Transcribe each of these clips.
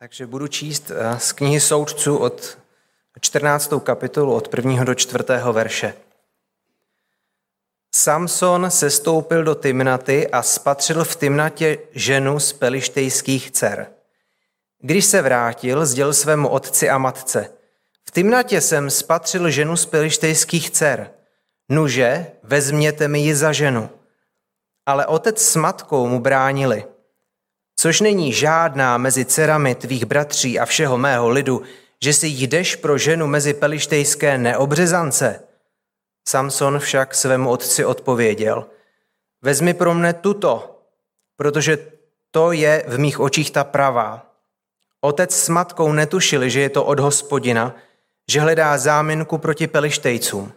Takže budu číst eh, z knihy Soudců od 14. kapitolu od 1. do 4. verše. Samson se stoupil do Timnaty a spatřil v Timnatě ženu z pelištejských dcer. Když se vrátil, sdělil svému otci a matce. V Timnatě jsem spatřil ženu z pelištejských dcer. Nuže, vezměte mi ji za ženu. Ale otec s matkou mu bránili – což není žádná mezi dcerami tvých bratří a všeho mého lidu, že si jdeš pro ženu mezi pelištejské neobřezance. Samson však svému otci odpověděl, vezmi pro mne tuto, protože to je v mých očích ta pravá. Otec s matkou netušili, že je to od hospodina, že hledá záminku proti pelištejcům.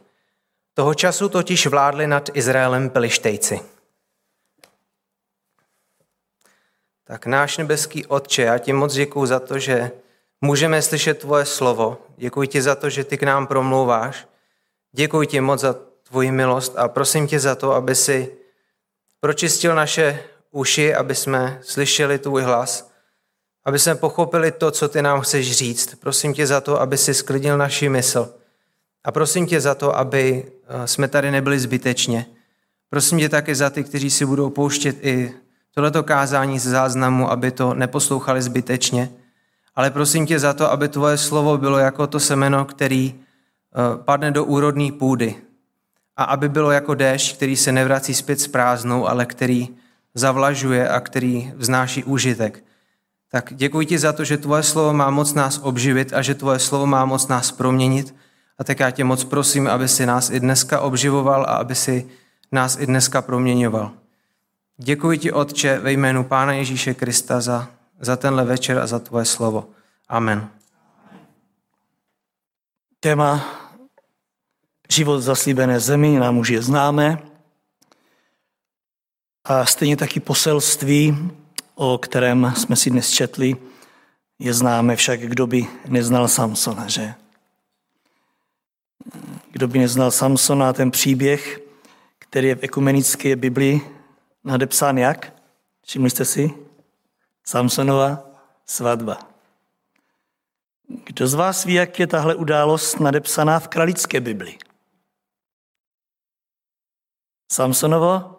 Toho času totiž vládli nad Izraelem pelištejci. Tak náš nebeský Otče, já ti moc děkuji za to, že můžeme slyšet tvoje slovo. Děkuji ti za to, že ty k nám promlouváš. Děkuji ti moc za tvoji milost a prosím tě za to, aby si pročistil naše uši, aby jsme slyšeli tvůj hlas, aby jsme pochopili to, co ty nám chceš říct. Prosím tě za to, aby si sklidnil naši mysl. A prosím tě za to, aby eh, jsme tady nebyli zbytečně. Prosím tě taky za ty, kteří si budou pouštět i tohleto kázání z záznamu, aby to neposlouchali zbytečně, ale prosím tě za to, aby tvoje slovo bylo jako to semeno, který eh, padne do úrodné půdy a aby bylo jako déšť, který se nevrací zpět s prázdnou, ale který zavlažuje a který vznáší úžitek. Tak děkuji ti za to, že tvoje slovo má moc nás obživit a že tvoje slovo má moc nás proměnit. A tak já tě moc prosím, aby si nás i dneska obživoval a aby si nás i dneska proměňoval. Děkuji ti, Otče, ve jménu Pána Ježíše Krista za, za tenhle večer a za tvoje slovo. Amen. Téma život v zaslíbené zemi nám už je známé. A stejně taky poselství, o kterém jsme si dnes četli, je známe však, kdo by neznal Samsona, že? Kdo by neznal Samsona, ten příběh, který je v ekumenické Biblii, nadepsán jak? Všimli jste si? Samsonova svatba. Kdo z vás ví, jak je tahle událost nadepsaná v kralické Bibli? Samsonovo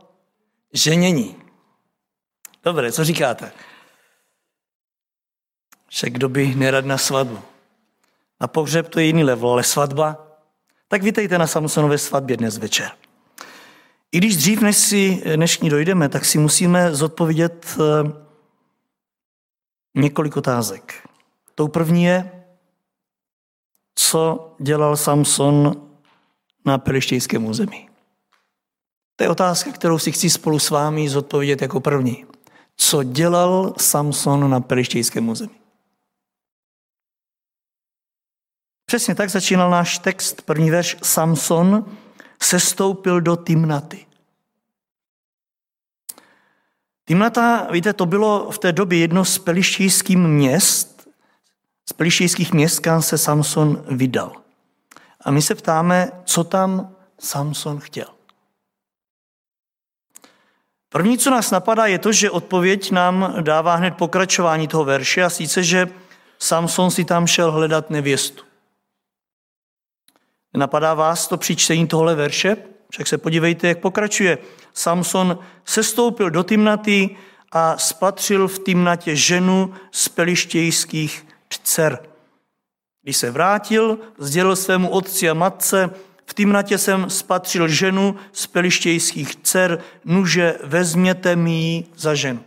ženění. Dobře, co říkáte? Však kdo by nerad na svatbu? Na pohřeb to je jiný level, ale svatba? Tak vítejte na Samsonově svatbě dnes večer. I když dřív, než si než ní dojdeme, tak si musíme zodpovědět eh, několik otázek. Tou první je, co dělal Samson na pelištějském území. To je otázka, kterou si chci spolu s vámi zodpovědět jako první. Co dělal Samson na pelištějském území? Přesně tak začínal náš text, první verš. Samson sestoupil do Timnaty. Timnata, víte, to bylo v té době jedno z pelištějských měst, z pelištějských měst, kam se Samson vydal. A my se ptáme, co tam Samson chtěl. První, co nás napadá, je to, že odpověď nám dává hned pokračování toho verše a sice, že Samson si tam šel hledat nevěstu. Napadá vás to při čtení tohle verše? Však se podívejte, jak pokračuje. Samson sestoupil do Timnaty a spatřil v Timnatě ženu z pelištějských dcer. Když se vrátil, sdělil svému otci a matce, v Timnatě jsem spatřil ženu z pelištějských dcer, nuže vezměte mi ji za ženu.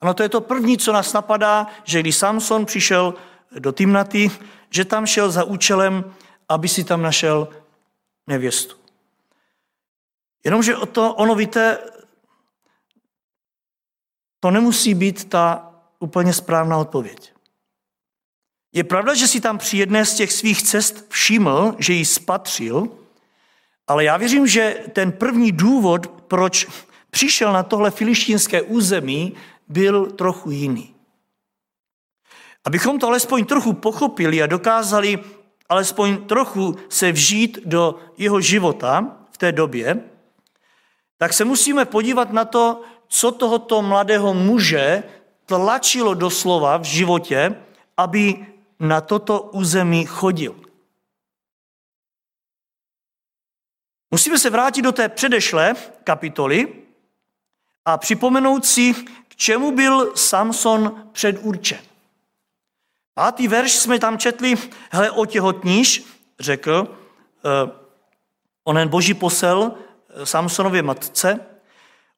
Ano, to je to první, co nás napadá, že když Samson přišel do Timnaty, že tam šel za účelem, aby si tam našel nevěstu. Jenomže o to, ono víte, to nemusí být ta úplně správná odpověď. Je pravda, že si tam při jedné z těch svých cest všiml, že ji spatřil, ale já věřím, že ten první důvod, proč přišel na tohle filištínské území, byl trochu jiný. Abychom to alespoň trochu pochopili a dokázali alespoň trochu se vžít do jeho života v té době, tak se musíme podívat na to, co tohoto mladého muže tlačilo doslova v životě, aby na toto území chodil. Musíme se vrátit do té předešlé kapitoly a připomenout si, k čemu byl Samson předurčen. Pátý verš jsme tam četli, hele, otěhotníš, řekl eh, onen boží posel eh, Samsonově matce,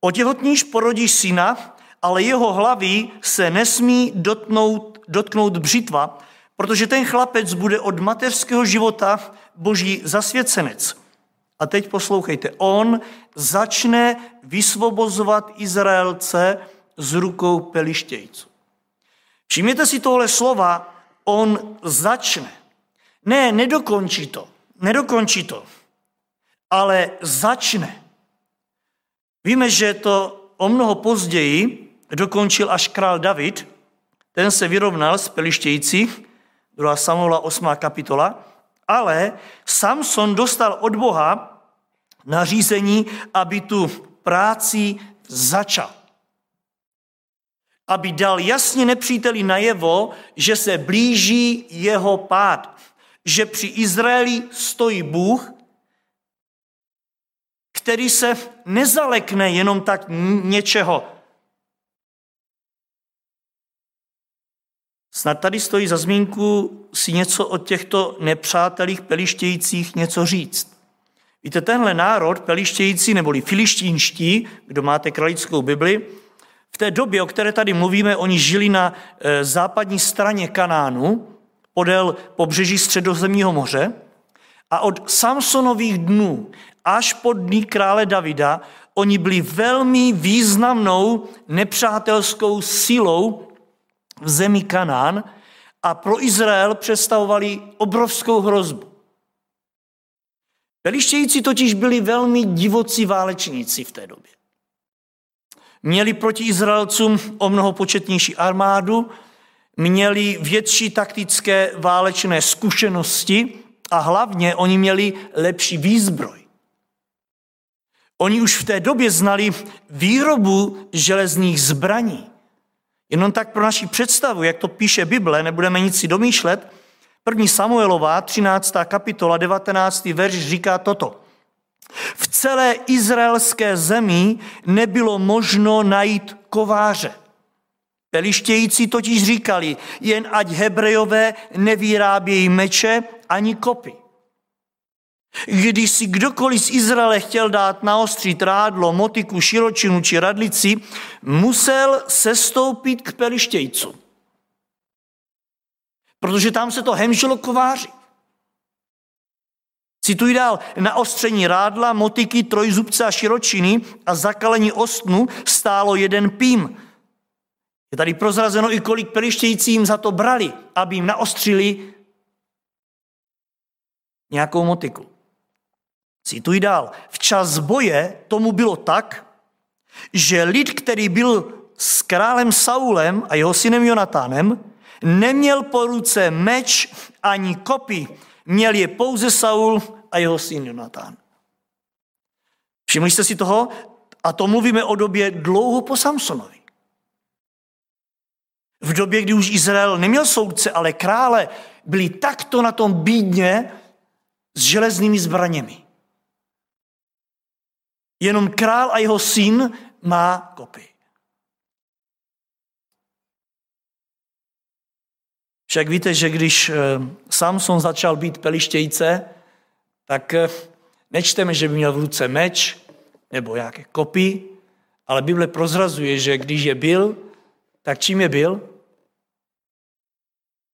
otěhotníš porodíš syna, ale jeho hlavy se nesmí dotknout, dotknout břitva, protože ten chlapec bude od mateřského života boží zasvěcenec. A teď poslouchejte, on začne vysvobozovat Izraelce z rukou pelištějců. Všimněte si tohle slova, on začne. Ne, nedokončí to, nedokončí to, ale začne. Víme, že to o mnoho později dokončil až král David, ten se vyrovnal s pelištějci, 2. Samuela 8. kapitola, ale Samson dostal od Boha nařízení, aby tu práci začal. Aby dal jasně nepříteli najevo, že se blíží jeho pád. Že při Izraeli stojí Bůh, který se nezalekne jenom tak něčeho. Snad tady stojí za zmínku si něco o těchto nepřátelích pelištějících něco říct. Víte, tenhle národ, pelištějící neboli filištínští, kdo máte kralickou Bibli, v té době, o které tady mluvíme, oni žili na e, západní straně Kanánu, podél pobřeží středozemního moře a od Samsonových dnů až po dní krále Davida oni byli velmi významnou nepřátelskou silou v zemi Kanán a pro Izrael představovali obrovskou hrozbu. Pelištějící totiž byli velmi divocí válečníci v té době. Měli proti Izraelcům o mnoho početnější armádu, měli větší taktické válečné zkušenosti a hlavně oni měli lepší výzbroj. Oni už v té době znali výrobu železných zbraní. Jenom tak pro naši představu, jak to píše Bible, nebudeme nic si domýšlet, první Samuelová, 13. kapitola, 19. verš říká toto. V celé izraelské zemi nebylo možno najít kováře. Pelištějící totiž říkali, jen ať Hebrejové nevyrábějí meče ani kopy. Když si kdokoliv z Izraele chtěl dát naostřit rádlo, motiku, širočinu či radlici, musel sestoupit k pelištějcu. Protože tam se to hemžilo kováři. Cituji dál, na ostření rádla, motiky, trojzubce a širočiny a zakalení ostnu stálo jeden pím. Je tady prozrazeno i kolik pelištějícím za to brali, aby jim naostřili nějakou motiku. Cituji dál. Včas boje tomu bylo tak, že lid, který byl s králem Saulem a jeho synem Jonatánem, neměl po ruce meč ani kopy, měl je pouze Saul a jeho syn Jonatán. Všimli jste si toho? A to mluvíme o době dlouho po Samsonovi. V době, kdy už Izrael neměl soudce, ale krále, byli takto na tom bídně s železnými zbraněmi. Jenom král a jeho syn má kopy. Však víte, že když eh, Samson začal být pelištějce, tak eh, nečteme, že by měl v ruce meč nebo nějaké kopy, ale Bible prozrazuje, že když je byl, tak čím je byl?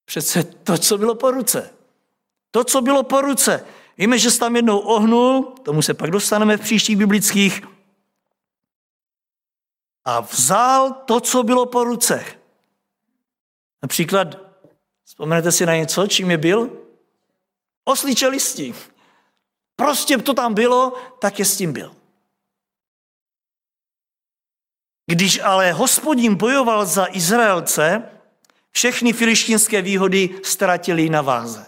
Přece to, co bylo po ruce. To, co bylo po ruce. Víme, že se tam jednou ohnul, tomu se pak dostaneme v příštích biblických, a vzal to, co bylo po ruce. Například, vzpomenete si na něco, čím je byl? Oslí čelistí. Prostě to tam bylo, tak je s tím byl. Když ale hospodin bojoval za Izraelce, všechny filištínské výhody ztratili na váze.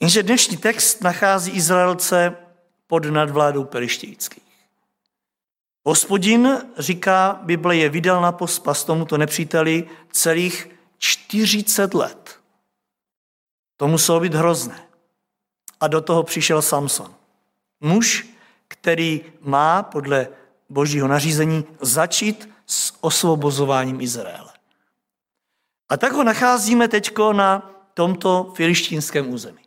Jenže dnešní text nachází Izraelce pod nadvládou perištějických. Hospodin, říká Bible, je vydal na pospas tomuto nepříteli celých 40 let. To muselo být hrozné. A do toho přišel Samson. Muž, který má podle božího nařízení začít s osvobozováním Izraele. A tak ho nacházíme teď na tomto filištínském území.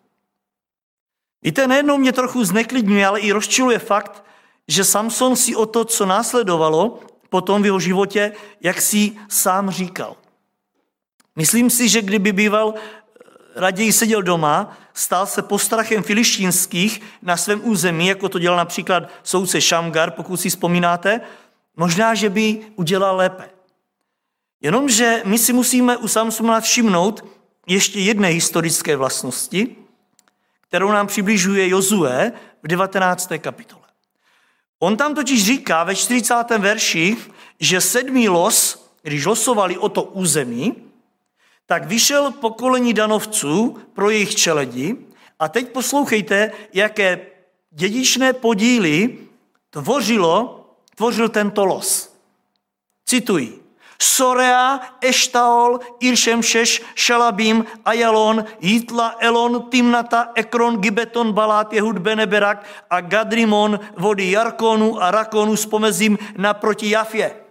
Víte, nejednou mě trochu zneklidňuje, ale i rozčiluje fakt, že Samson si o to, co následovalo potom v jeho životě, jak si sám říkal. Myslím si, že kdyby býval raději seděl doma, stál se postrachem filištínských na svém území, jako to dělal například soudce Šamgar, pokud si vzpomínáte, možná, že by udělal lépe. Jenomže my si musíme u Samsona všimnout ještě jedné historické vlastnosti, kterou nám přibližuje Jozue v 19. kapitole. On tam totiž říká ve 40. verši, že sedmý los, když losovali o to území, tak vyšel pokolení danovců pro jejich čeledi a teď poslouchejte, jaké dědičné podíly tvořilo, tvořil tento los. Cituji. Sorea, Eštaol, Iršemšeš, Šalabim, Ajalon, Jitla, Elon, Timnata, Ekron, Gibeton, Balát, Jehud, Beneberak a Gadrimon, vody Jarkonu a Rakonu s pomezím naproti Jafě.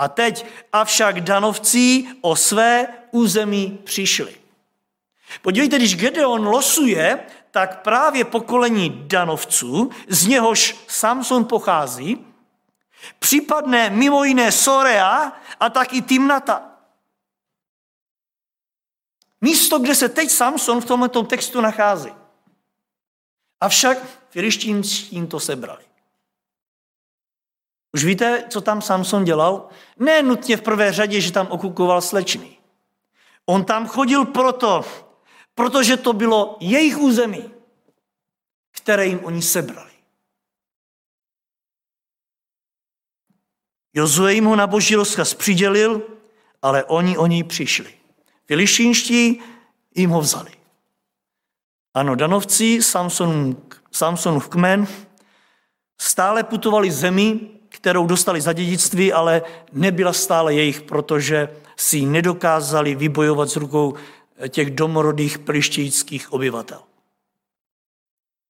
A teď avšak danovcí o své území přišli. Podívejte, když Gedeon losuje, tak právě pokolení danovců, z něhož Samson pochází, případné mimo jiné Sorea a taky Timnata. Místo, kde se teď Samson v tomto textu nachází. Avšak filištínští to sebrali. Už víte, co tam Samson dělal? Ne nutně v prvé řadě, že tam okukoval slečny. On tam chodil proto, protože to bylo jejich území, které jim oni sebrali. Jozue jim ho na boží rozkaz přidělil, ale oni o něj přišli. Filišínští jim ho vzali. Ano, danovci, Samsonův kmen, stále putovali zemi, kterou dostali za dědictví, ale nebyla stále jejich, protože si ji nedokázali vybojovat z rukou těch domorodých plištějíckých obyvatel.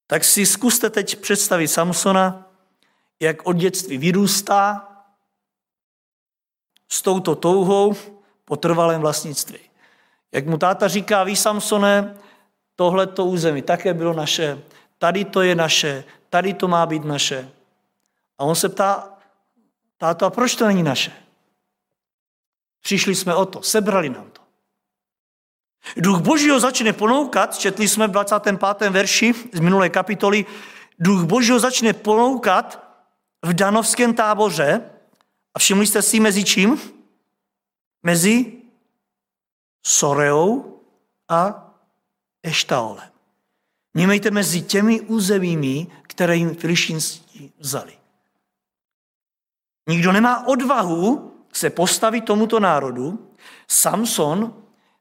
Tak si zkuste teď představit Samsona, jak od dětství vyrůstá s touto touhou po trvalém vlastnictví. Jak mu táta říká, ví Samsone, tohle to území také bylo naše, tady to je naše, tady to má být naše. A on se ptá, táto, a proč to není naše? Přišli jsme o to, sebrali nám to. Duch Božího začne ponoukat, četli jsme v 25. verši z minulé kapitoly, duch Božího začne ponoukat v danovském táboře a všimli jste si mezi čím? Mezi Soreou a Eštaolem. Mějte mezi těmi územími, které jim filištinství vzali. Nikdo nemá odvahu se postavit tomuto národu. Samson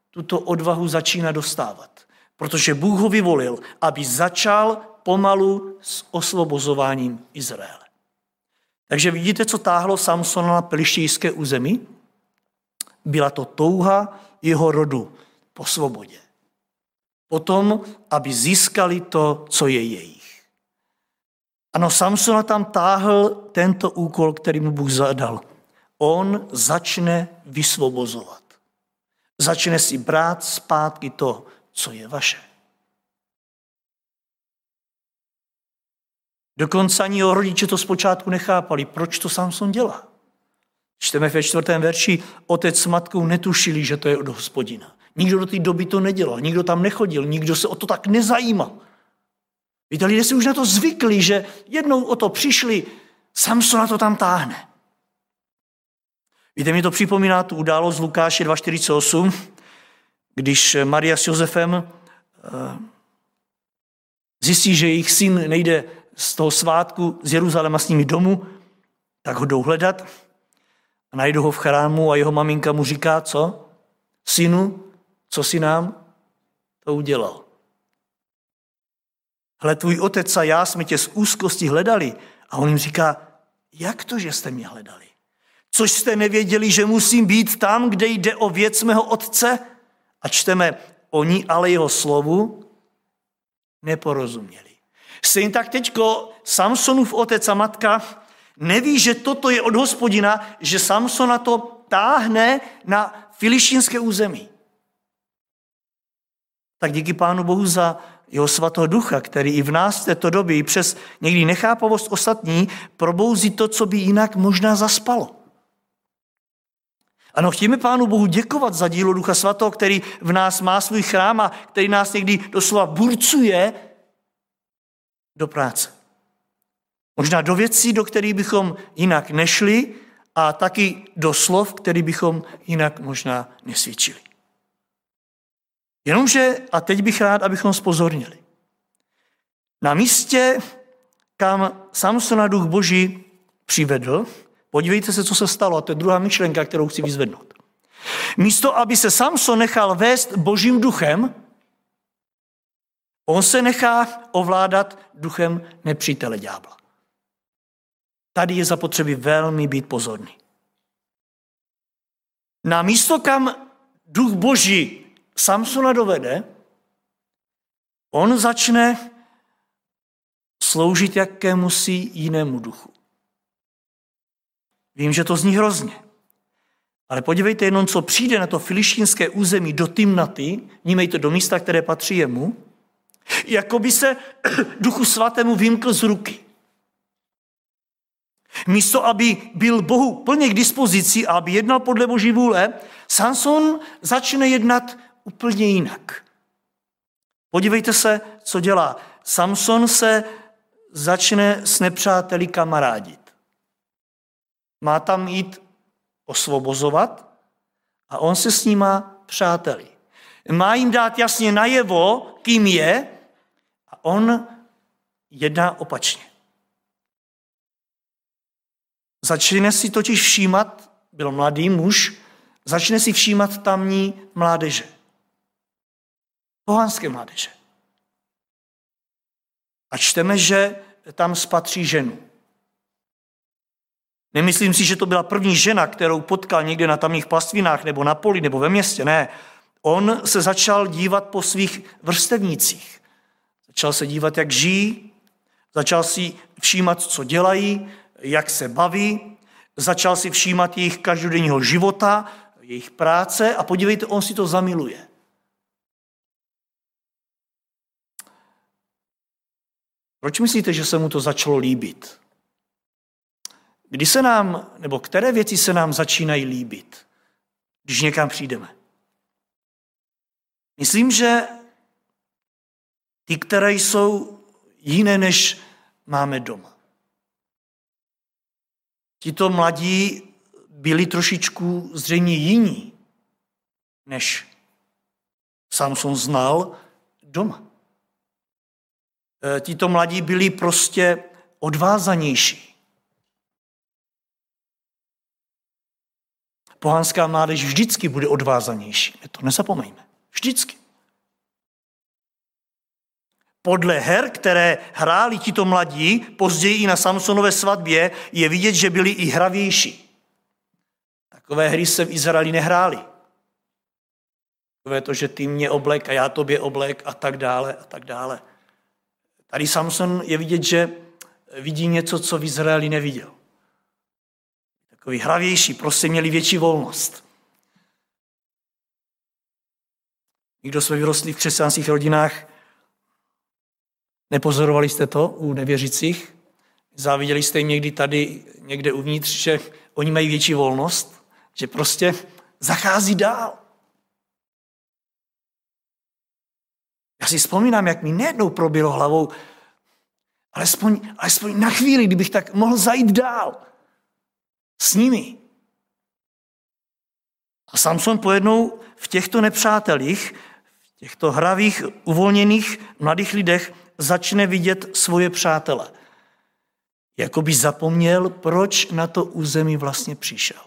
tuto odvahu začíná dostávat, protože Bůh ho vyvolil, aby začal pomalu s osvobozováním Izraele. Takže vidíte, co táhlo Samsona na pelištějské území? Byla to touha jeho rodu po svobodě. Potom, aby získali to, co je jejich. Ano, Samsona tam táhl tento úkol, který mu Bůh zadal. On začne vysvobozovat. Začne si brát zpátky to, co je vaše. Dokonce ani jeho rodiče to zpočátku nechápali, proč to Samson dělá. Čteme ve čtvrtém verši, otec s matkou netušili, že to je od hospodina. Nikdo do té doby to nedělal, nikdo tam nechodil, nikdo se o to tak nezajímal. Víte, lidé si už na to zvykli, že jednou o to přišli, Samsona to tam táhne. Víte, mi to připomíná tu událost z Lukáše 2.48, když Maria s Josefem eh, zjistí, že jejich syn nejde z toho svátku z Jeruzaléma s nimi domů, tak ho jdou hledat a najdou ho v chrámu a jeho maminka mu říká, co? Synu, co si nám to udělal? Hle, tvůj otec a já jsme tě z úzkosti hledali. A on jim říká, jak to, že jste mě hledali? Což jste nevěděli, že musím být tam, kde jde o věc mého otce? A čteme, oni ale jeho slovu neporozuměli. Stejně tak teďko Samsonův otec a matka neví, že toto je od hospodina, že Samsona to táhne na filištínské území. Tak díky Pánu Bohu za jeho svatého ducha, který i v nás v této době, i přes někdy nechápavost ostatní, probouzí to, co by jinak možná zaspalo. Ano, chtějme Pánu Bohu děkovat za dílo Ducha Svatého, který v nás má svůj chrám a který nás někdy doslova burcuje do práce. Možná do věcí, do kterých bychom jinak nešli a taky do slov, který bychom jinak možná nesvědčili. Jenomže, a teď bych rád, abychom spozornili. Na místě, kam Samsona duch boží přivedl, podívejte se, co se stalo, a to je druhá myšlenka, kterou chci vyzvednout. Místo, aby se Samson nechal vést božím duchem, on se nechá ovládat duchem nepřítele ďábla. Tady je zapotřebí velmi být pozorný. Na místo, kam duch boží Samsona dovede, on začne sloužit jakému si jinému duchu. Vím, že to zní hrozně. Ale podívejte jenom, co přijde na to filištínské území do Timnaty, vnímejte do místa, které patří jemu, jako by se duchu svatému vymkl z ruky. Místo, aby byl Bohu plně k dispozici a aby jednal podle Boží vůle, Samson začne jednat úplně jinak. Podívejte se, co dělá. Samson se začne s nepřáteli kamarádit. Má tam jít osvobozovat a on se s nima přáteli. Má jim dát jasně najevo, kým je a on jedná opačně. Začne si totiž všímat, byl mladý muž, začne si všímat tamní mládeže. Pohanské mládeže. A čteme, že tam spatří ženu. Nemyslím si, že to byla první žena, kterou potkal někde na tamních pastvinách nebo na poli nebo ve městě. Ne. On se začal dívat po svých vrstevnících. Začal se dívat, jak žijí, začal si všímat, co dělají, jak se baví, začal si všímat jejich každodenního života, jejich práce a podívejte, on si to zamiluje. Proč myslíte, že se mu to začalo líbit? Kdy se nám, nebo které věci se nám začínají líbit, když někam přijdeme? Myslím, že ty, které jsou jiné, než máme doma. Tito mladí byli trošičku zřejmě jiní, než Samson znal doma. E, tito mladí byli prostě odvázanější. Pohanská mládež vždycky bude odvázanější. My to nezapomeňme. Vždycky. Podle her, které hráli tito mladí, později i na Samsonové svatbě, je vidět, že byli i hravější. Takové hry se v Izraeli nehráli. Takové to, že ty mě oblek a já tobě oblek a tak dále a tak dále. Tady Samson je vidět, že vidí něco, co v Izraeli neviděl. Takový hravější, prostě měli větší volnost. Nikdo jsme vyrostli v křesťanských rodinách, Nepozorovali jste to u nevěřících? Záviděli jste jim někdy tady, někde uvnitř, že oni mají větší volnost, že prostě zachází dál. Já si vzpomínám, jak mi nejednou probilo hlavou, alespoň, alespoň na chvíli, kdybych tak mohl zajít dál s nimi. A Samson pojednou v těchto nepřátelích, v těchto hravých, uvolněných mladých lidech začne vidět svoje přátele. Jako by zapomněl, proč na to území vlastně přišel.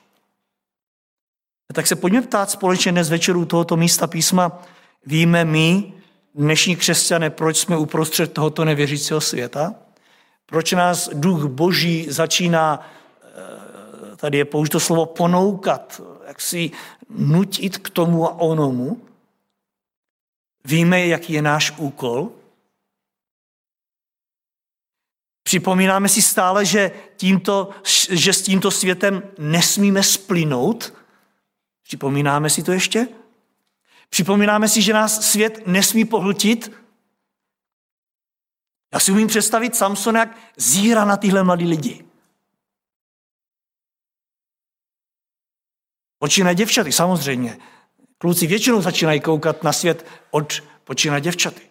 Tak se pojďme ptát společně dnes večeru tohoto místa písma. Víme my, dnešní křesťané, proč jsme uprostřed tohoto nevěřícího světa? Proč nás duch boží začíná tady je použito slovo ponoukat, jak si nutit k tomu a onomu. Víme, jaký je náš úkol. Připomínáme si stále, že, tímto, že s tímto světem nesmíme splynout. Připomínáme si to ještě? Připomínáme si, že nás svět nesmí pohltit. Já si umím představit Samson, jak zíra na tyhle mladí lidi. Počínají děvčaty, samozřejmě. Kluci většinou začínají koukat na svět od počínají děvčaty.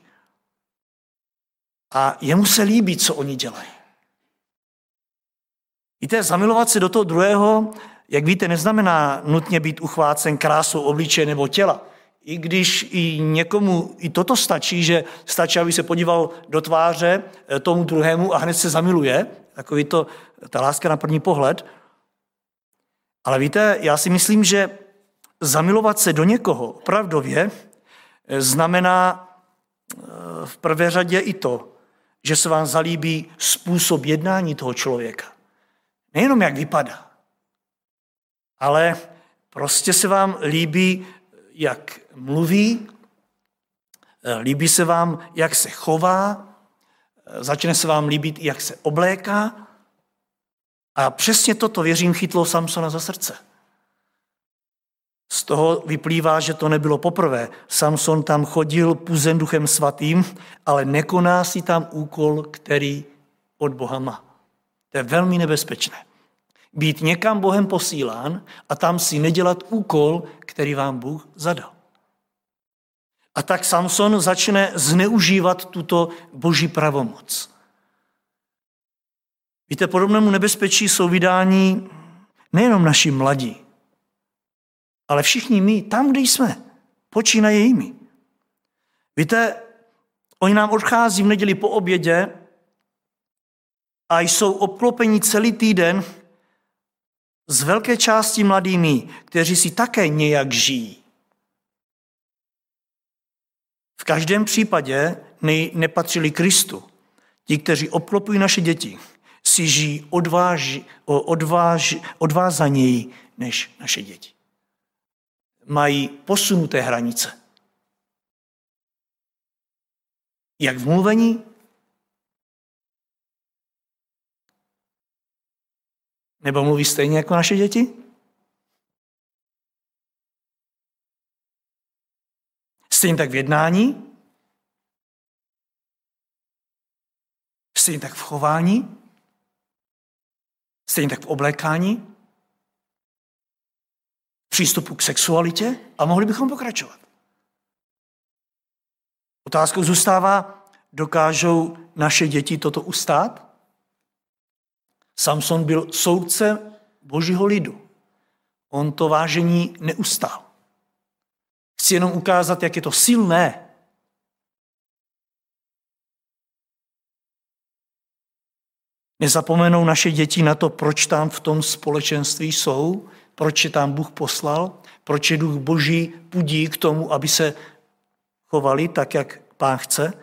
A jemu se líbí, co oni dělají. Víte, zamilovat se do toho druhého, jak víte, neznamená nutně být uchvácen krásou obličeje nebo těla. I když i někomu i toto stačí, že stačí, aby se podíval do tváře eh, tomu druhému a hned se zamiluje, takový to, ta láska na první pohled. Ale víte, já si myslím, že zamilovat se do někoho opravdově eh, znamená eh, v prvé řadě i to, že se vám zalíbí způsob jednání toho člověka. Nejenom jak vypadá, ale prostě se vám líbí, jak mluví, líbí se vám, jak se chová, začne se vám líbit, jak se obléká. A přesně toto, věřím, chytlo Samsona za srdce. Z toho vyplývá, že to nebylo poprvé. Samson tam chodil puzen duchem svatým, ale nekoná si tam úkol, který od Boha má. To je velmi nebezpečné. Být někam Bohem posílán a tam si nedělat úkol, který vám Bůh zadal. A tak Samson začne zneužívat tuto boží pravomoc. Víte, podobnému nebezpečí jsou vydání nejenom naši mladí, ale všichni my, tam, kde jsme, počínají jimi. Víte, oni nám odchází v neděli po obědě a jsou obklopeni celý týden z velké části mladými, kteří si také nějak žijí. V každém případě nepatřili Kristu. Ti, kteří obklopují naše děti, si žijí odváž, odváž, odvázaněji než naše děti mají posunuté hranice. Jak v mluvení, nebo mluví stejně jako naše děti? Stejně tak v jednání? Stejně tak v chování? Stejně tak v oblékání? přístupu k sexualitě a mohli bychom pokračovat. Otázkou zůstává, dokážou naše děti toto ustát? Samson byl soudce božího lidu. On to vážení neustál. Chci jenom ukázat, jak je to silné. Nezapomenou naše děti na to, proč tam v tom společenství jsou, proč je tam Bůh poslal, proč je duch boží pudí k tomu, aby se chovali tak, jak pán chce.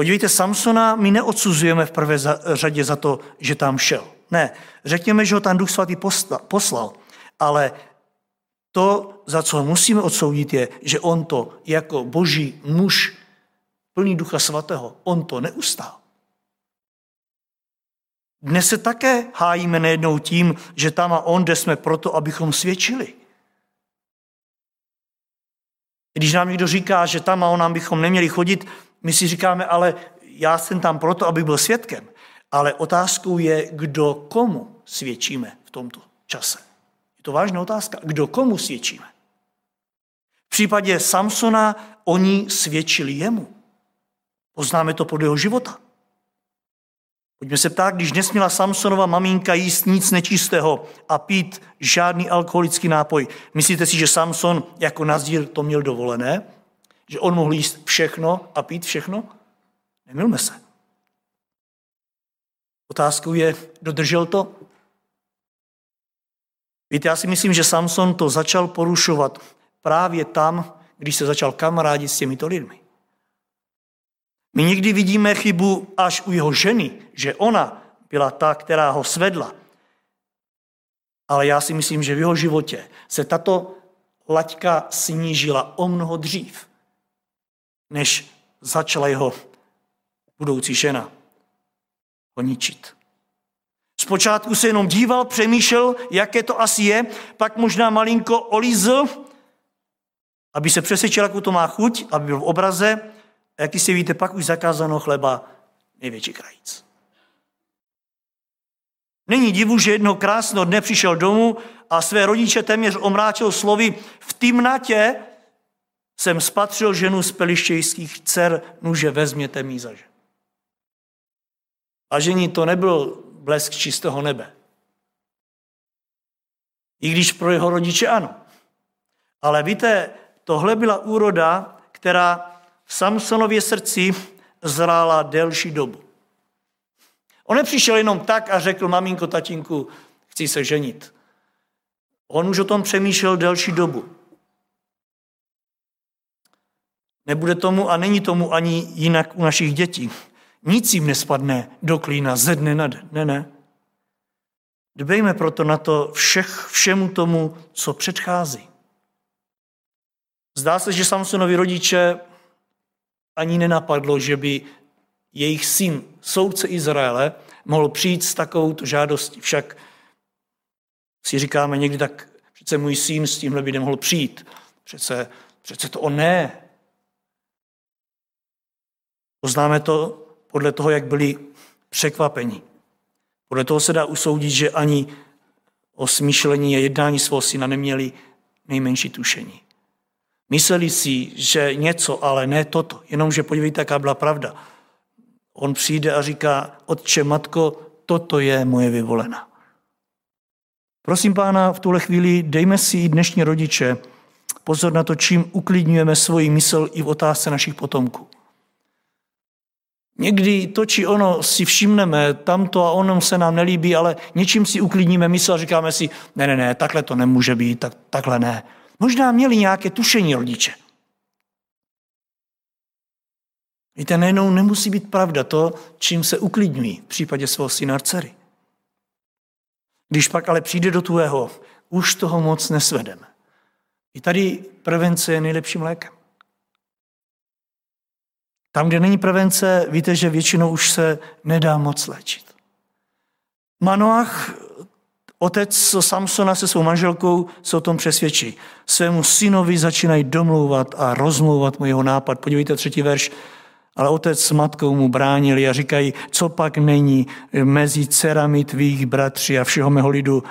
Podívejte, Samsona my neodsuzujeme v prvé řadě za to, že tam šel. Ne, řekněme, že ho tam duch svatý poslal, ale to, za co musíme odsoudit, je, že on to jako boží muž plný ducha svatého, on to neustál. Dnes se také hájíme nejednou tím, že tam a on, kde jsme proto, abychom svědčili. Když nám někdo říká, že tam a on nám bychom neměli chodit, my si říkáme, ale já jsem tam proto, aby byl svědkem. Ale otázkou je, kdo komu svědčíme v tomto čase. Je to vážná otázka. Kdo komu svědčíme? V případě Samsona oni svědčili jemu. Poznáme to podle jeho života. Pojďme se ptát, když nesměla Samsonova maminka jíst nic nečistého a pít žádný alkoholický nápoj, myslíte si, že Samson jako nazdír to měl dovolené? Že on mohl jíst všechno a pít všechno? Nemilme se. Otázkou je, dodržel to? Víte, já si myslím, že Samson to začal porušovat právě tam, když se začal kamarádit s těmito lidmi. My někdy vidíme chybu až u jeho ženy, že ona byla ta, která ho svedla. ale já si myslím, že v jeho životě se tato laťka snížila o mnoho dřív, než začala jeho budoucí žena ho ničit. Zpočátku se jenom díval, přemýšlel, jaké to asi je, pak možná malinko olízl, aby se přesvědčil, jakou to má chuť, aby byl v obraze. A jak si víte, pak už zakázáno chleba největší krajíc. Není divu, že jednoho krásného dne přišel domů a své rodiče téměř omráčil slovy v timnatě jsem spatřil ženu z pelištějských dcer, nuže vezměte mi za žen. A žení to nebyl blesk čistého nebe. I když pro jeho rodiče ano. Ale víte, tohle byla úroda, která v Samsonově srdci zrála delší dobu. On nepřišel jenom tak a řekl, maminko, tatínku, chci se ženit. On už o tom přemýšlel delší dobu. Nebude tomu a není tomu ani jinak u našich dětí. Nic jim nespadne do klína ze dne na den. Ne, ne. Dbejme proto na to všech, všemu tomu, co předchází. Zdá se, že Samsonovi rodiče ani nenapadlo, že by jejich syn, soudce Izraele, mohl přijít s takovou žádostí. Však si říkáme někdy tak, přece můj syn s tímhle by nemohl přijít. Přece, přece to on ne. Poznáme to podle toho, jak byli překvapeni. Podle toho se dá usoudit, že ani o smýšlení a jednání svého syna neměli nejmenší tušení. Mysleli si, že něco, ale ne toto. Jenomže podívejte, jaká byla pravda. On přijde a říká, otče, matko, toto je moje vyvolena. Prosím pána, v tuhle chvíli dejme si i dnešní rodiče pozor na to, čím uklidňujeme svoji mysl i v otázce našich potomků. Někdy to či ono si všimneme, tamto a ono se nám nelíbí, ale něčím si uklidníme mysl a říkáme si, ne, ne, ne, takhle to nemůže být, tak, takhle ne. Možná měli nějaké tušení rodiče. Víte, nejenom nemusí být pravda to, čím se uklidňují v případě svého syna dcery. Když pak ale přijde do tvého, už toho moc nesvedeme. I tady prevence je nejlepším lékem. Tam, kde není prevence, víte, že většinou už se nedá moc léčit. Manoach, otec Samsona se svou manželkou, se o tom přesvědčí. Svému synovi začínají domlouvat a rozmlouvat mu jeho nápad. Podívejte třetí verš. Ale otec s matkou mu bránili a říkají, co pak není mezi dcerami tvých bratří a všeho mého lidu,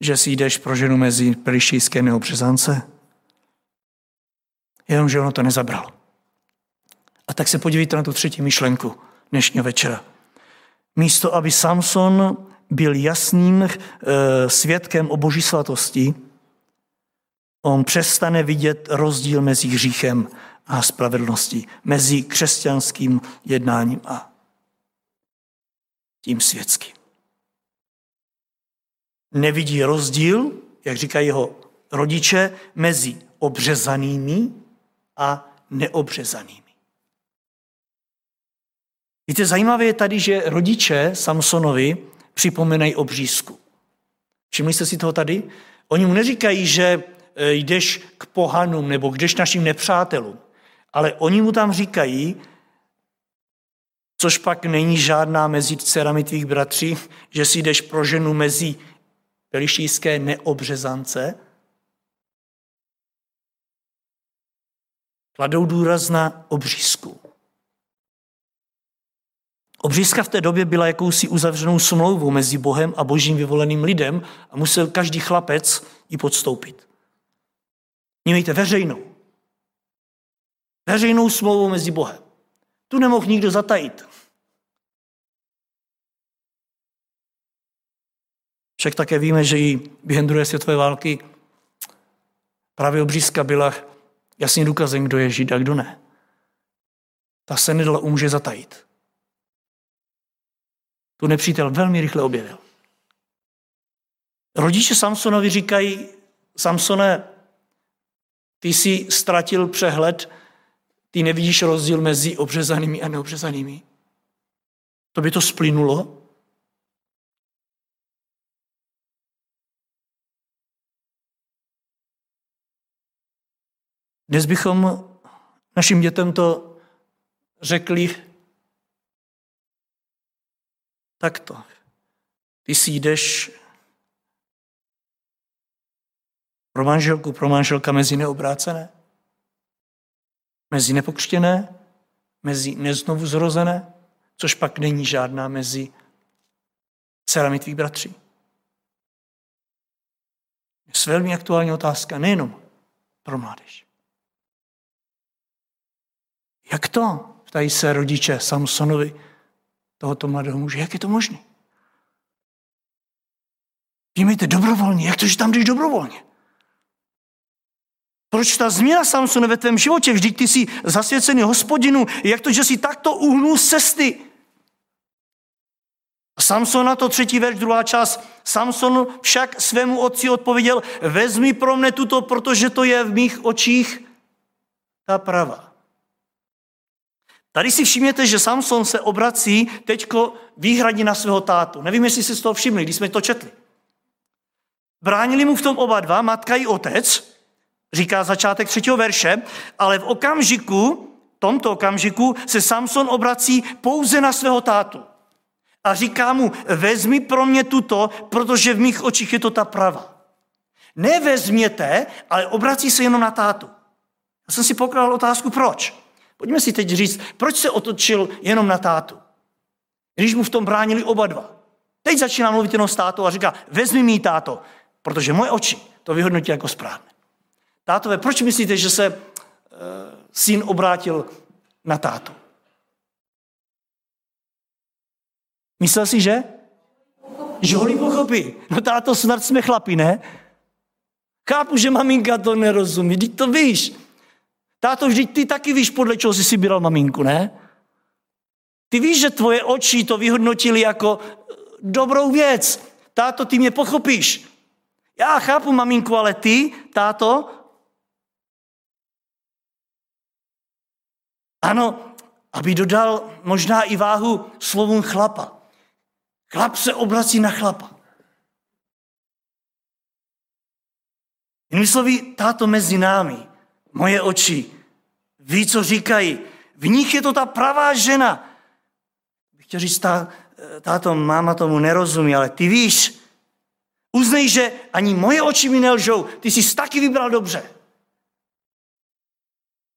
že si jdeš pro ženu mezi pelištějské neobřezance? Jenomže ono to nezabralo. A tak se podívejte na tu třetí myšlenku dnešního večera. Místo, aby Samson byl jasným e, svědkem o boží svatosti, on přestane vidět rozdíl mezi hříchem a spravedlností, mezi křesťanským jednáním a tím světským. Nevidí rozdíl, jak říkají jeho rodiče, mezi obřezanými a neobřezanými. Víte, zajímavé je tady, že rodiče Samsonovi připomínají obřízku. Všimli jste si toho tady? Oni mu neříkají, že e, jdeš k pohanům nebo jdeš našim nepřátelům, ale oni mu tam říkají, což pak není žádná mezi dcerami tvých bratří, že si jdeš pro ženu mezi pelištíské neobřezance, kladou důraz na obřízku. Obřízka v té době byla jakousi uzavřenou smlouvou mezi Bohem a božím vyvoleným lidem a musel každý chlapec ji podstoupit. Mějte veřejnou. Veřejnou smlouvou mezi Bohem. Tu nemohl nikdo zatajit. Však také víme, že i během druhé světové války právě obřízka byla jasným důkazem, kdo je žid a kdo ne. Ta se nedala u muže zatajit tu nepřítel velmi rychle objevil. Rodiče Samsonovi říkají, Samsone, ty jsi ztratil přehled, ty nevidíš rozdíl mezi obřezanými a neobřezanými. To by to splynulo? Dnes bychom našim dětem to řekli, takto. Ty si jdeš pro manželku, pro manželka mezi neobrácené, mezi nepokřtěné, mezi neznovu zrozené, což pak není žádná mezi dcerami tvých bratří. Je velmi aktuální otázka, nejenom pro mládež. Jak to? Ptají se rodiče Samsonovi, tohoto mladého muže. Jak je to možné? Vnímejte dobrovolně. Jak to, že tam jdeš dobrovolně? Proč ta změna, Samson, ve tvém životě? Vždyť ty jsi zasvěcený hospodinu. Jak to, že jsi takto uhnul z cesty? Na to třetí verš, druhá část. Samson však svému otci odpověděl, vezmi pro mne tuto, protože to je v mých očích ta prava. Tady si všimněte, že Samson se obrací teďko výhradně na svého tátu. Nevím, jestli si z toho všimli, když jsme to četli. Bránili mu v tom oba dva, matka i otec, říká začátek třetího verše, ale v okamžiku, tomto okamžiku, se Samson obrací pouze na svého tátu. A říká mu, vezmi pro mě tuto, protože v mých očích je to ta prava. Nevezměte, ale obrací se jenom na tátu. Já jsem si pokládal otázku, proč? Pojďme si teď říct, proč se otočil jenom na tátu, když mu v tom bránili oba dva. Teď začíná mluvit jenom s tátou a říká, vezmi mi táto, protože moje oči to vyhodnotí jako správné. Tátové, proč myslíte, že se uh, syn obrátil na tátu? Myslel si, že? Že ho pochopí. No táto, snad jsme chlapi, ne? Chápu, že maminka to nerozumí, teď to víš. Táto, vždyť ty taky víš, podle čeho jsi si bíral maminku, ne? Ty víš, že tvoje oči to vyhodnotili jako eh, dobrou věc. Táto, ty mě pochopíš. Já chápu, maminku, ale ty, táto, ano, aby dodal možná i váhu slovům chlapa. Chlap se obrací na chlapa. Jinými slovy, táto mezi námi moje oči ví, co říkají. V nich je to ta pravá žena. Bych chtěl říct, tá, táto máma tomu nerozumí, ale ty víš, uznej, že ani moje oči mi nelžou, ty jsi taky vybral dobře.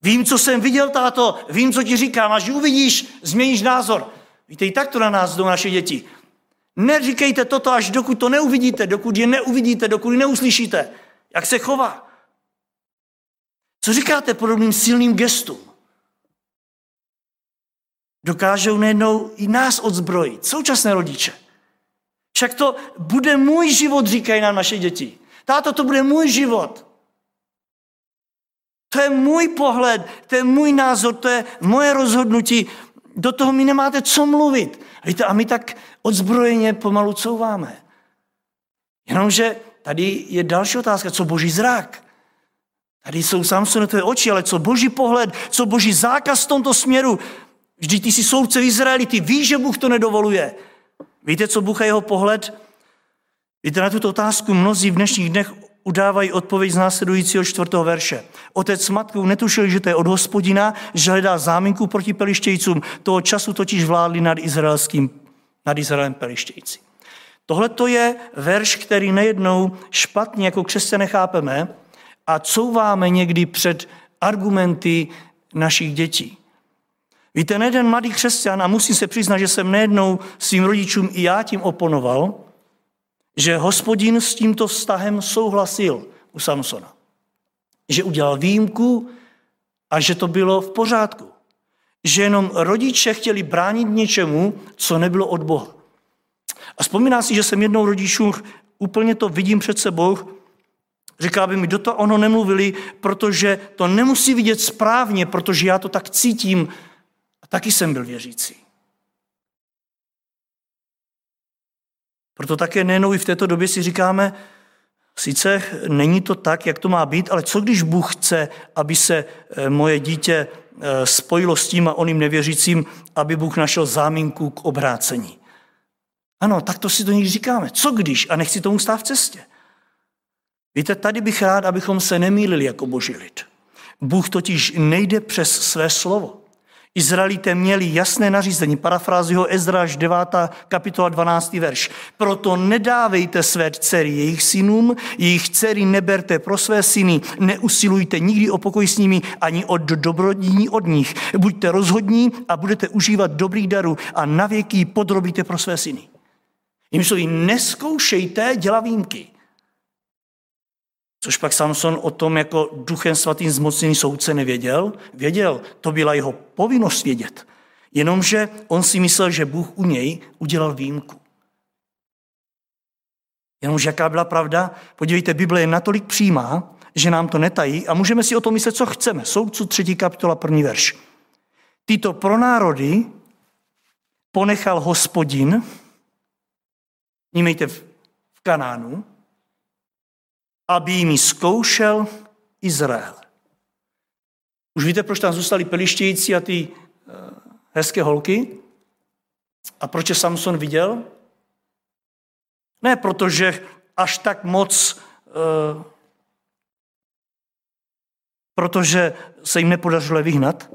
Vím, co jsem viděl, táto, vím, co ti říkám, až uvidíš, změníš názor. Víte, i tak to na nás jdou naše děti. Neříkejte toto, až dokud to neuvidíte, dokud je neuvidíte, dokud je neuslyšíte, jak se chová. Co říkáte podobným silným gestům? Dokážou nejednou i nás odzbrojit, současné rodiče. Však to bude můj život, říkají nám naše děti. Táto, to bude můj život. To je můj pohled, to je můj názor, to je moje rozhodnutí. Do toho mi nemáte co mluvit. Víte, a my tak odzbrojeně pomalu couváme. Jenomže tady je další otázka, co boží zrak? Tady jsou Samsonové oči, ale co boží pohled, co boží zákaz v tomto směru. Vždyť ty jsi soudce v Izraeli, ty víš, že Bůh to nedovoluje. Víte, co Bůh a jeho pohled? Víte, na tuto otázku mnozí v dnešních dnech udávají odpověď z následujícího čtvrtého verše. Otec s matkou netušil, že to je od hospodina, že hledá záminku proti pelištějcům. Toho času totiž vládli nad, izraelským, nad Izraelem pelištějci. Tohle to je verš, který nejednou špatně jako křesťané chápeme, a couváme někdy před argumenty našich dětí. Víte, nejeden mladý křesťan, a musím se přiznat, že jsem nejednou svým rodičům i já tím oponoval, že hospodin s tímto vztahem souhlasil u Samsona. Že udělal výjimku a že to bylo v pořádku. Že jenom rodiče chtěli bránit něčemu, co nebylo od Boha. A vzpomíná si, že jsem jednou rodičů, úplně to vidím před sebou, Říká by mi, do toho ono nemluvili, protože to nemusí vidět správně, protože já to tak cítím. A taky jsem byl věřící. Proto také nejenom i v této době si říkáme, sice není to tak, jak to má být, ale co když Bůh chce, aby se eh, moje dítě eh, spojilo s tím a oným nevěřícím, aby Bůh našel záminku k obrácení. Ano, tak to si to někdy říkáme. Co když? A nechci tomu stát v cestě. Víte, tady bych rád, abychom se nemýlili jako boží lid. Bůh totiž nejde přes své slovo. Izraelité měli jasné nařízení, parafrázi ho Ezraž 9. kapitola 12. verš. Proto nedávejte své dcery jejich synům, jejich dcery neberte pro své syny, neusilujte nikdy o pokoj s nimi, ani o dobrodní od nich. Buďte rozhodní a budete užívat dobrý daru a navěky podrobíte pro své syny. Jim slovy, neskoušejte dělat výjimky. Což pak Samson o tom jako duchem svatým zmocněný soudce nevěděl. Věděl, to byla jeho povinnost vědět. Jenomže on si myslel, že Bůh u něj udělal výjimku. Jenomže jaká byla pravda? Podívejte, Bible je natolik přímá, že nám to netají a můžeme si o tom myslet, co chceme. Soudcu 3. kapitola, první verš. Tyto pronárody ponechal hospodin, vnímejte v Kanánu, aby jimi zkoušel Izrael. Už víte, proč tam zůstali pelištějící a ty uh, hezké holky? A proč je Samson viděl? Ne protože až tak moc, uh, protože se jim nepodařilo vyhnat,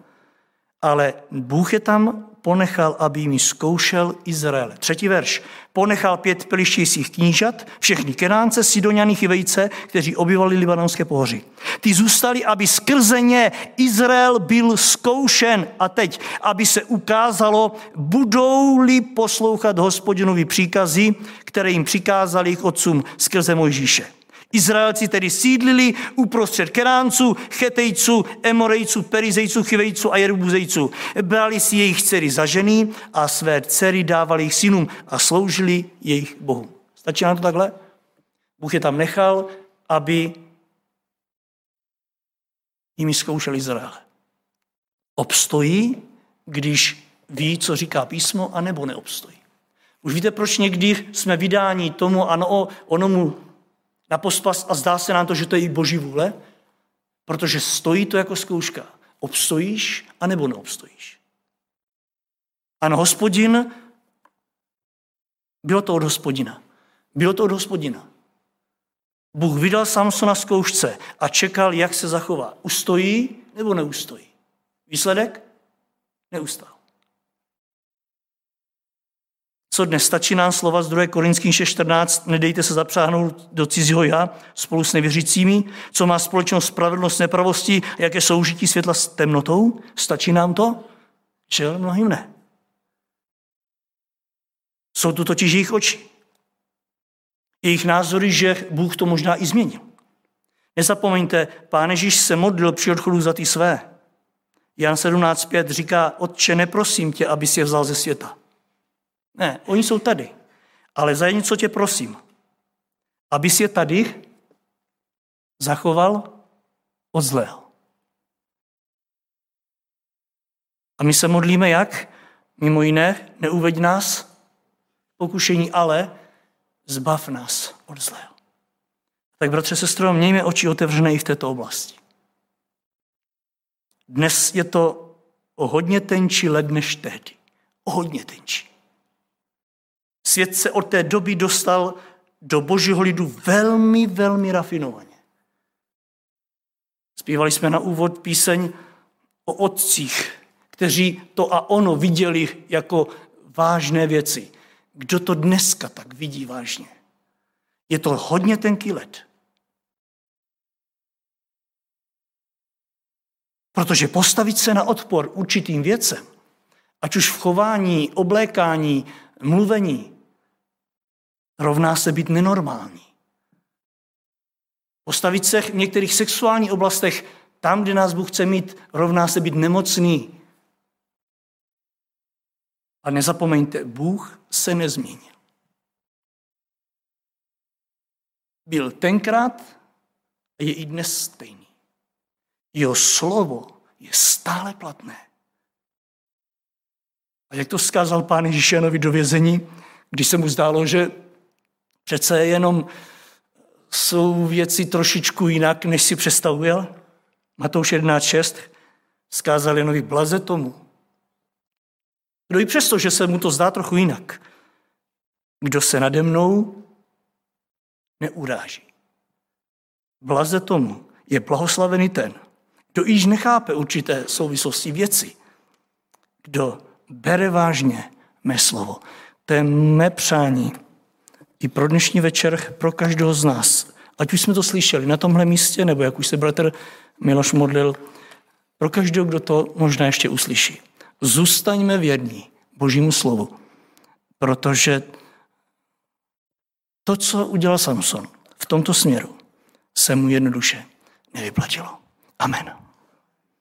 ale Bůh je tam ponechal, aby jim zkoušel Izrael. Třetí verš. Ponechal pět pelištějcích knížat, všechny Kenánce, Sidoniany, Chivejce, kteří obyvali libanonské pohoří. Ty zůstali, aby skrze ně Izrael byl zkoušen. A teď, aby se ukázalo, budou-li poslouchat hospodinovi příkazy, které jim přikázali jejich otcům skrze Mojžíše. Izraelci tedy sídlili uprostřed Keránců, Chetejců, Emorejců, Perizejců, Chivejců a Jerubuzejců. Brali si jejich dcery za ženy a své dcery dávali jejich synům a sloužili jejich bohům. Stačí nám to takhle? Bůh je tam nechal, aby jimi zkoušel Izrael. Obstojí, když ví, co říká písmo, anebo neobstojí. Už víte, proč někdy jsme vydáni tomu ano, onomu na pospas a zdá se nám to, že to je i boží vůle, protože stojí to jako zkouška. Obstojíš a nebo neobstojíš. Ano, hospodin, bylo to od hospodina. Bylo to od hospodina. Bůh vydal Samsona zkoušce a čekal, jak se zachová. Ustojí nebo neustojí? Výsledek? Neustál. Co dnes stačí nám slova z 2. Korinským 6.14, nedejte se zapřáhnout do cizího já spolu s nevěřícími, co má společnost spravedlnost nepravosti, jaké soužití světla s temnotou? Stačí nám to? Že mnohým ne. Jsou tu totiž jejich oči. Jejich názory, že Bůh to možná i změnil. Nezapomeňte, pán Ježíš se modlil při odchodu za ty své. Jan 17.5 říká, Otče, neprosím tě, aby si je vzal ze světa ne, oni jsou tady. Ale za něco tě prosím, abys je tady zachoval od zlého. A my se modlíme jak? Mimo jiné, neuveď nás pokušení, ale zbav nás od zlého. Tak bratře, sestro, mějme oči otevřené i v této oblasti. Dnes je to o hodně tenčí led než tehdy. O hodně tenčí. Svět se od té doby dostal do božího lidu velmi, velmi rafinovaně. Zpívali jsme na úvod píseň o otcích, kteří to a ono viděli jako vážné věci. Kdo to dneska tak vidí vážně? Je to hodně tenký led. Protože postavit se na odpor určitým věcem, ať už v chování, oblékání, mluvení, rovná se být nenormální. Postavit se v některých sexuálních oblastech tam, kde nás Bůh chce mít, rovná se být nemocný. A nezapomeňte, Bůh se nezměnil. Byl tenkrát a je i dnes stejný. Jeho slovo je stále platné. A jak to zkázal pán Ježíšenovi do vězení, když se mu zdálo, že Přece jenom jsou věci trošičku jinak, než si představuje. Matouš 11.6 zkázal jenovi blaze tomu. Kdo i přesto, že se mu to zdá trochu jinak, kdo se nade mnou neuráží. Blaze tomu je blahoslavený ten, kdo již nechápe určité souvislosti věci, kdo bere vážně mé slovo. To je mé přání i pro dnešní večer, pro každého z nás. Ať už jsme to slyšeli na tomhle místě, nebo jak už se bratr Miloš modlil, pro každého, kdo to možná ještě uslyší. Zůstaňme věrní Božímu slovu, protože to, co udělal Samson v tomto směru, se mu jednoduše nevyplatilo. Amen.